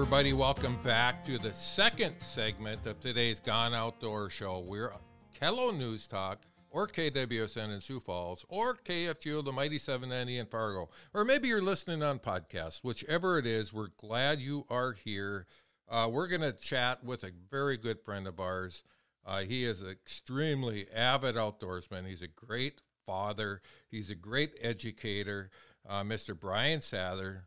everybody. Welcome back to the second segment of today's Gone Outdoor Show. We're KELO News Talk, or KWSN in Sioux Falls, or KFGO, the Mighty 790 in Fargo, or maybe you're listening on podcast. Whichever it is, we're glad you are here. Uh, we're going to chat with a very good friend of ours. Uh, he is an extremely avid outdoorsman. He's a great father. He's a great educator. Uh, Mr. Brian Sathre,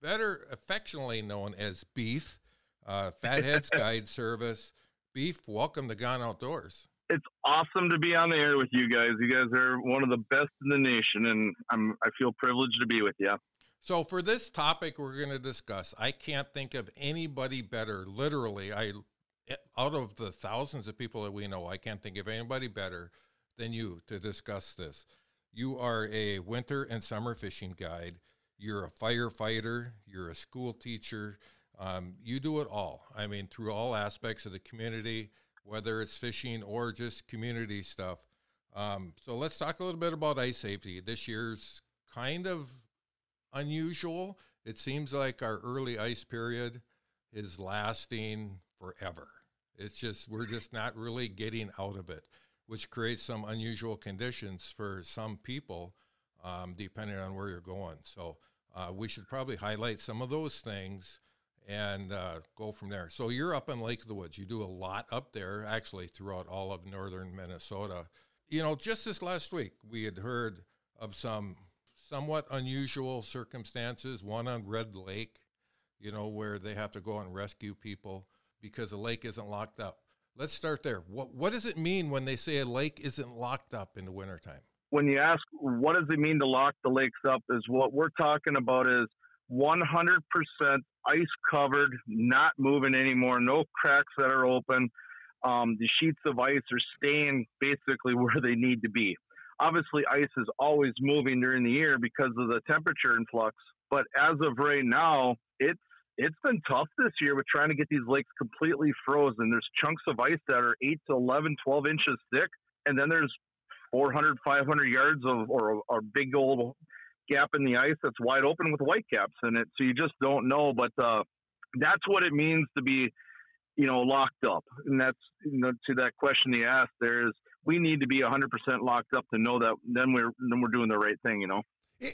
better affectionately known as Beef, uh, Fatheads Guide Service. Beef, welcome to Gone Outdoors. It's awesome to be on the air with you guys. You guys are one of the best in the nation, and I'm I feel privileged to be with you. So for this topic we're going to discuss, I can't think of anybody better. Literally, I out of the thousands of people that we know, I can't think of anybody better than you to discuss this. You are a winter and summer fishing guide. You're a firefighter. You're a school teacher. Um, you do it all. I mean, through all aspects of the community, whether it's fishing or just community stuff. Um, so let's talk a little bit about ice safety. This year's kind of unusual. It seems like our early ice period is lasting forever. It's just, we're just not really getting out of it, which creates some unusual conditions for some people, um, depending on where you're going. So uh, we should probably highlight some of those things and uh, go from there. So you're up in Lake of the Woods. You do a lot up there, actually, throughout all of northern Minnesota. You know, just this last week, we had heard of some somewhat unusual circumstances. One on Red Lake, you know, where they have to go and rescue people because the lake isn't locked up. Let's start there. What what does it mean when they say a lake isn't locked up in the wintertime? When you ask what does it mean to lock the lakes up, is what we're talking about is 100% ice covered, not moving anymore, no cracks that are open. Um, the sheets of ice are staying basically where they need to be. Obviously, ice is always moving during the year because of the temperature influx. But as of right now, it's it's been tough this year with trying to get these lakes completely frozen. There's chunks of ice that are 8 to 11, 12 inches thick, and then there's 400, 500 yards of or a big old gap in the ice that's wide open with white caps in it. So you just don't know. But uh, that's what it means to be, you know, locked up. And that's you know, to that question you asked. There's we need to be 100% locked up to know that then we're then we're doing the right thing. You know.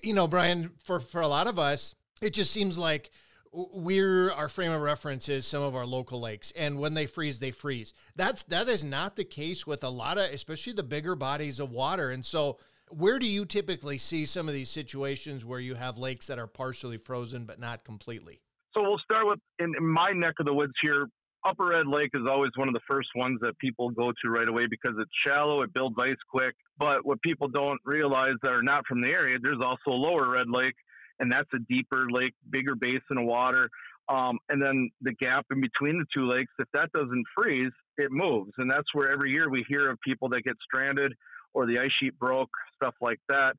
You know, Brian. For for a lot of us, it just seems like we're our frame of reference is some of our local lakes and when they freeze they freeze. That's that is not the case with a lot of especially the bigger bodies of water and so where do you typically see some of these situations where you have lakes that are partially frozen but not completely? So we'll start with in, in my neck of the woods here upper red lake is always one of the first ones that people go to right away because it's shallow it builds ice quick but what people don't realize that are not from the area there's also lower red lake and that's a deeper lake, bigger basin of water. Um, and then the gap in between the two lakes, if that doesn't freeze, it moves. And that's where every year we hear of people that get stranded or the ice sheet broke, stuff like that.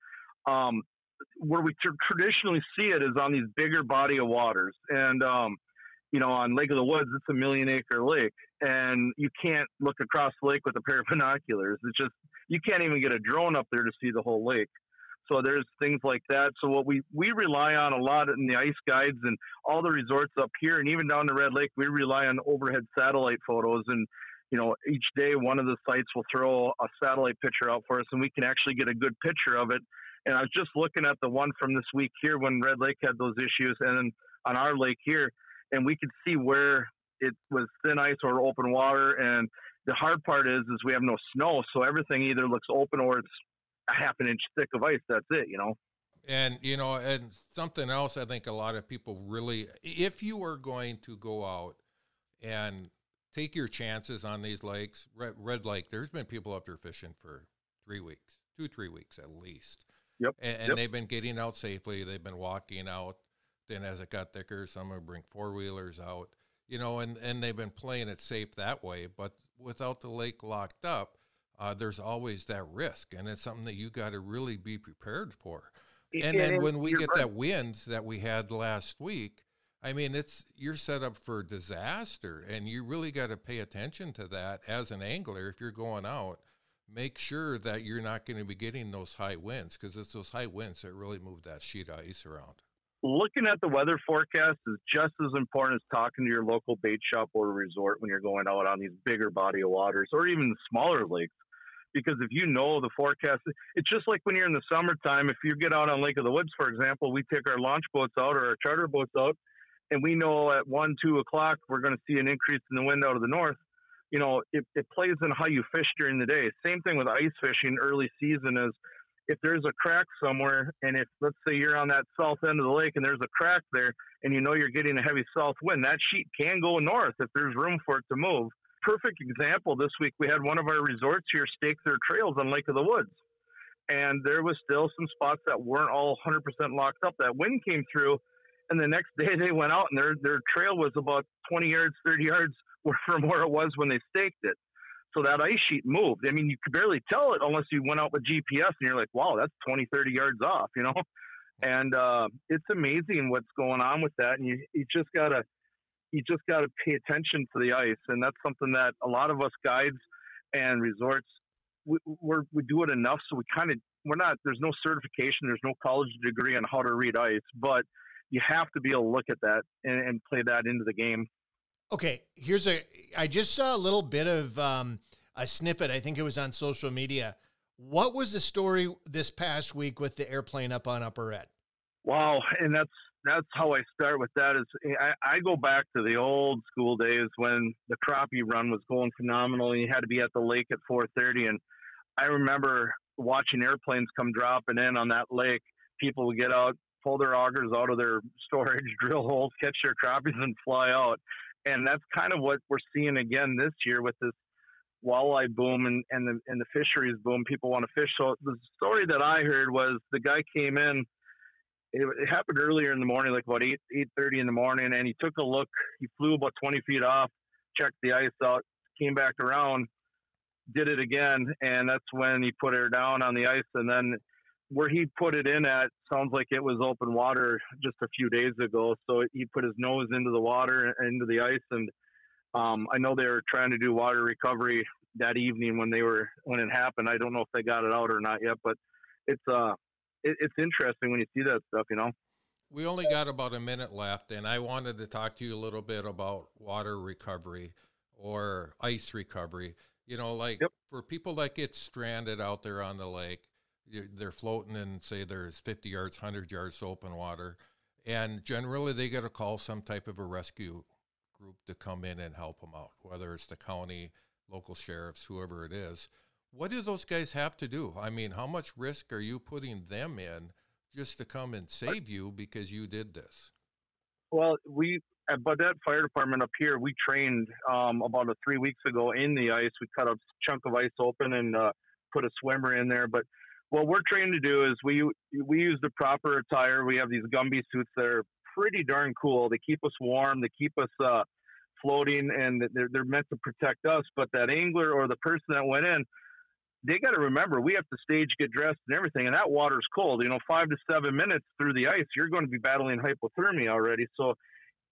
Um, where we t- traditionally see it is on these bigger body of waters. And, um, you know, on Lake of the Woods, it's a million acre lake, and you can't look across the lake with a pair of binoculars. It's just, you can't even get a drone up there to see the whole lake. So there's things like that. So what we we rely on a lot in the ice guides and all the resorts up here, and even down the Red Lake, we rely on overhead satellite photos. And you know, each day one of the sites will throw a satellite picture out for us, and we can actually get a good picture of it. And I was just looking at the one from this week here when Red Lake had those issues, and then on our lake here, and we could see where it was thin ice or open water. And the hard part is, is we have no snow, so everything either looks open or it's a half an inch thick of ice. That's it, you know. And you know, and something else I think a lot of people really, if you are going to go out and take your chances on these lakes, Red, Red Lake, there's been people up there fishing for three weeks, two, three weeks at least. Yep. And, and yep. they've been getting out safely. They've been walking out. Then as it got thicker, some would bring four wheelers out, you know, and, and they've been playing it safe that way. But without the lake locked up, uh, there's always that risk, and it's something that you got to really be prepared for. And then when we get right. that wind that we had last week, I mean, it's you're set up for disaster, and you really got to pay attention to that as an angler. If you're going out, make sure that you're not going to be getting those high winds because it's those high winds that really move that sheet of ice around. Looking at the weather forecast is just as important as talking to your local bait shop or resort when you're going out on these bigger body of waters or even smaller lakes. Because if you know the forecast, it's just like when you're in the summertime. If you get out on Lake of the Woods, for example, we take our launch boats out or our charter boats out, and we know at one, two o'clock we're going to see an increase in the wind out of the north. You know, it, it plays in how you fish during the day. Same thing with ice fishing early season is if there's a crack somewhere, and if let's say you're on that south end of the lake and there's a crack there, and you know you're getting a heavy south wind, that sheet can go north if there's room for it to move. Perfect example this week, we had one of our resorts here stake their trails on Lake of the Woods. And there was still some spots that weren't all 100% locked up. That wind came through, and the next day they went out, and their, their trail was about 20 yards, 30 yards from where it was when they staked it. So that ice sheet moved. I mean, you could barely tell it unless you went out with GPS and you're like, wow, that's 20, 30 yards off, you know? And uh, it's amazing what's going on with that. And you, you just got to, you just got to pay attention to the ice. And that's something that a lot of us guides and resorts, we, we do it enough. So we kind of, we're not, there's no certification, there's no college degree on how to read ice, but you have to be able to look at that and, and play that into the game. Okay, here's a. I just saw a little bit of um, a snippet. I think it was on social media. What was the story this past week with the airplane up on Upper Red? Wow, and that's that's how I start with that. Is I, I go back to the old school days when the crappie run was going phenomenal, and you had to be at the lake at 4:30. And I remember watching airplanes come dropping in on that lake. People would get out, pull their augers out of their storage, drill holes, catch their crappies, and fly out and that's kind of what we're seeing again this year with this walleye boom and, and the and the fisheries boom. People want to fish. So the story that I heard was the guy came in. It, it happened earlier in the morning, like about eight eight thirty in the morning, and he took a look. He flew about twenty feet off, checked the ice out, came back around, did it again, and that's when he put her down on the ice, and then where he put it in at sounds like it was open water just a few days ago. So he put his nose into the water, into the ice, and um, I know they were trying to do water recovery that evening when they were when it happened. I don't know if they got it out or not yet, but it's uh it, it's interesting when you see that stuff, you know. We only got about a minute left, and I wanted to talk to you a little bit about water recovery or ice recovery. You know, like yep. for people that get stranded out there on the lake, they're floating in say there's 50 yards 100 yards open water and generally they get a call some type of a rescue group to come in and help them out whether it's the county local sheriffs whoever it is what do those guys have to do i mean how much risk are you putting them in just to come and save you because you did this well we at Baudette Fire Department up here, we trained um, about a three weeks ago in the ice. We cut a chunk of ice open and uh, put a swimmer in there. But what we're trained to do is we we use the proper attire. We have these Gumby suits that are pretty darn cool. They keep us warm. They keep us uh, floating, and they're they're meant to protect us. But that angler or the person that went in, they got to remember we have to stage, get dressed, and everything. And that water's cold. You know, five to seven minutes through the ice, you're going to be battling hypothermia already. So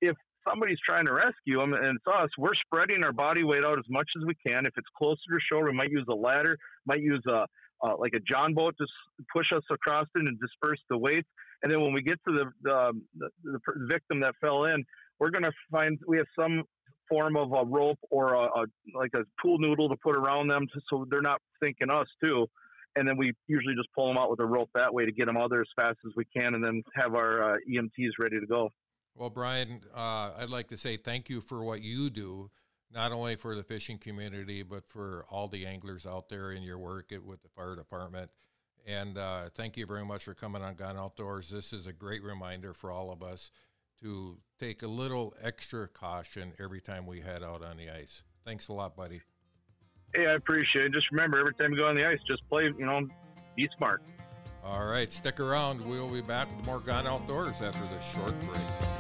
if somebody's trying to rescue them and it's us, we're spreading our body weight out as much as we can. If it's closer to shore, we might use a ladder, might use a uh, like a John boat to push us across it and disperse the weights. And then when we get to the the, the, the victim that fell in, we're going to find we have some form of a rope or a, a like a pool noodle to put around them to, so they're not thinking us too. And then we usually just pull them out with a rope that way to get them out there as fast as we can, and then have our uh, EMTs ready to go. Well, Brian, uh, I'd like to say thank you for what you do not only for the fishing community, but for all the anglers out there in your work with the fire department. And uh, thank you very much for coming on Gone Outdoors. This is a great reminder for all of us to take a little extra caution every time we head out on the ice. Thanks a lot, buddy. Hey, I appreciate it. Just remember, every time you go on the ice, just play, you know, be smart. All right, stick around. We'll be back with more Gone Outdoors after this short break.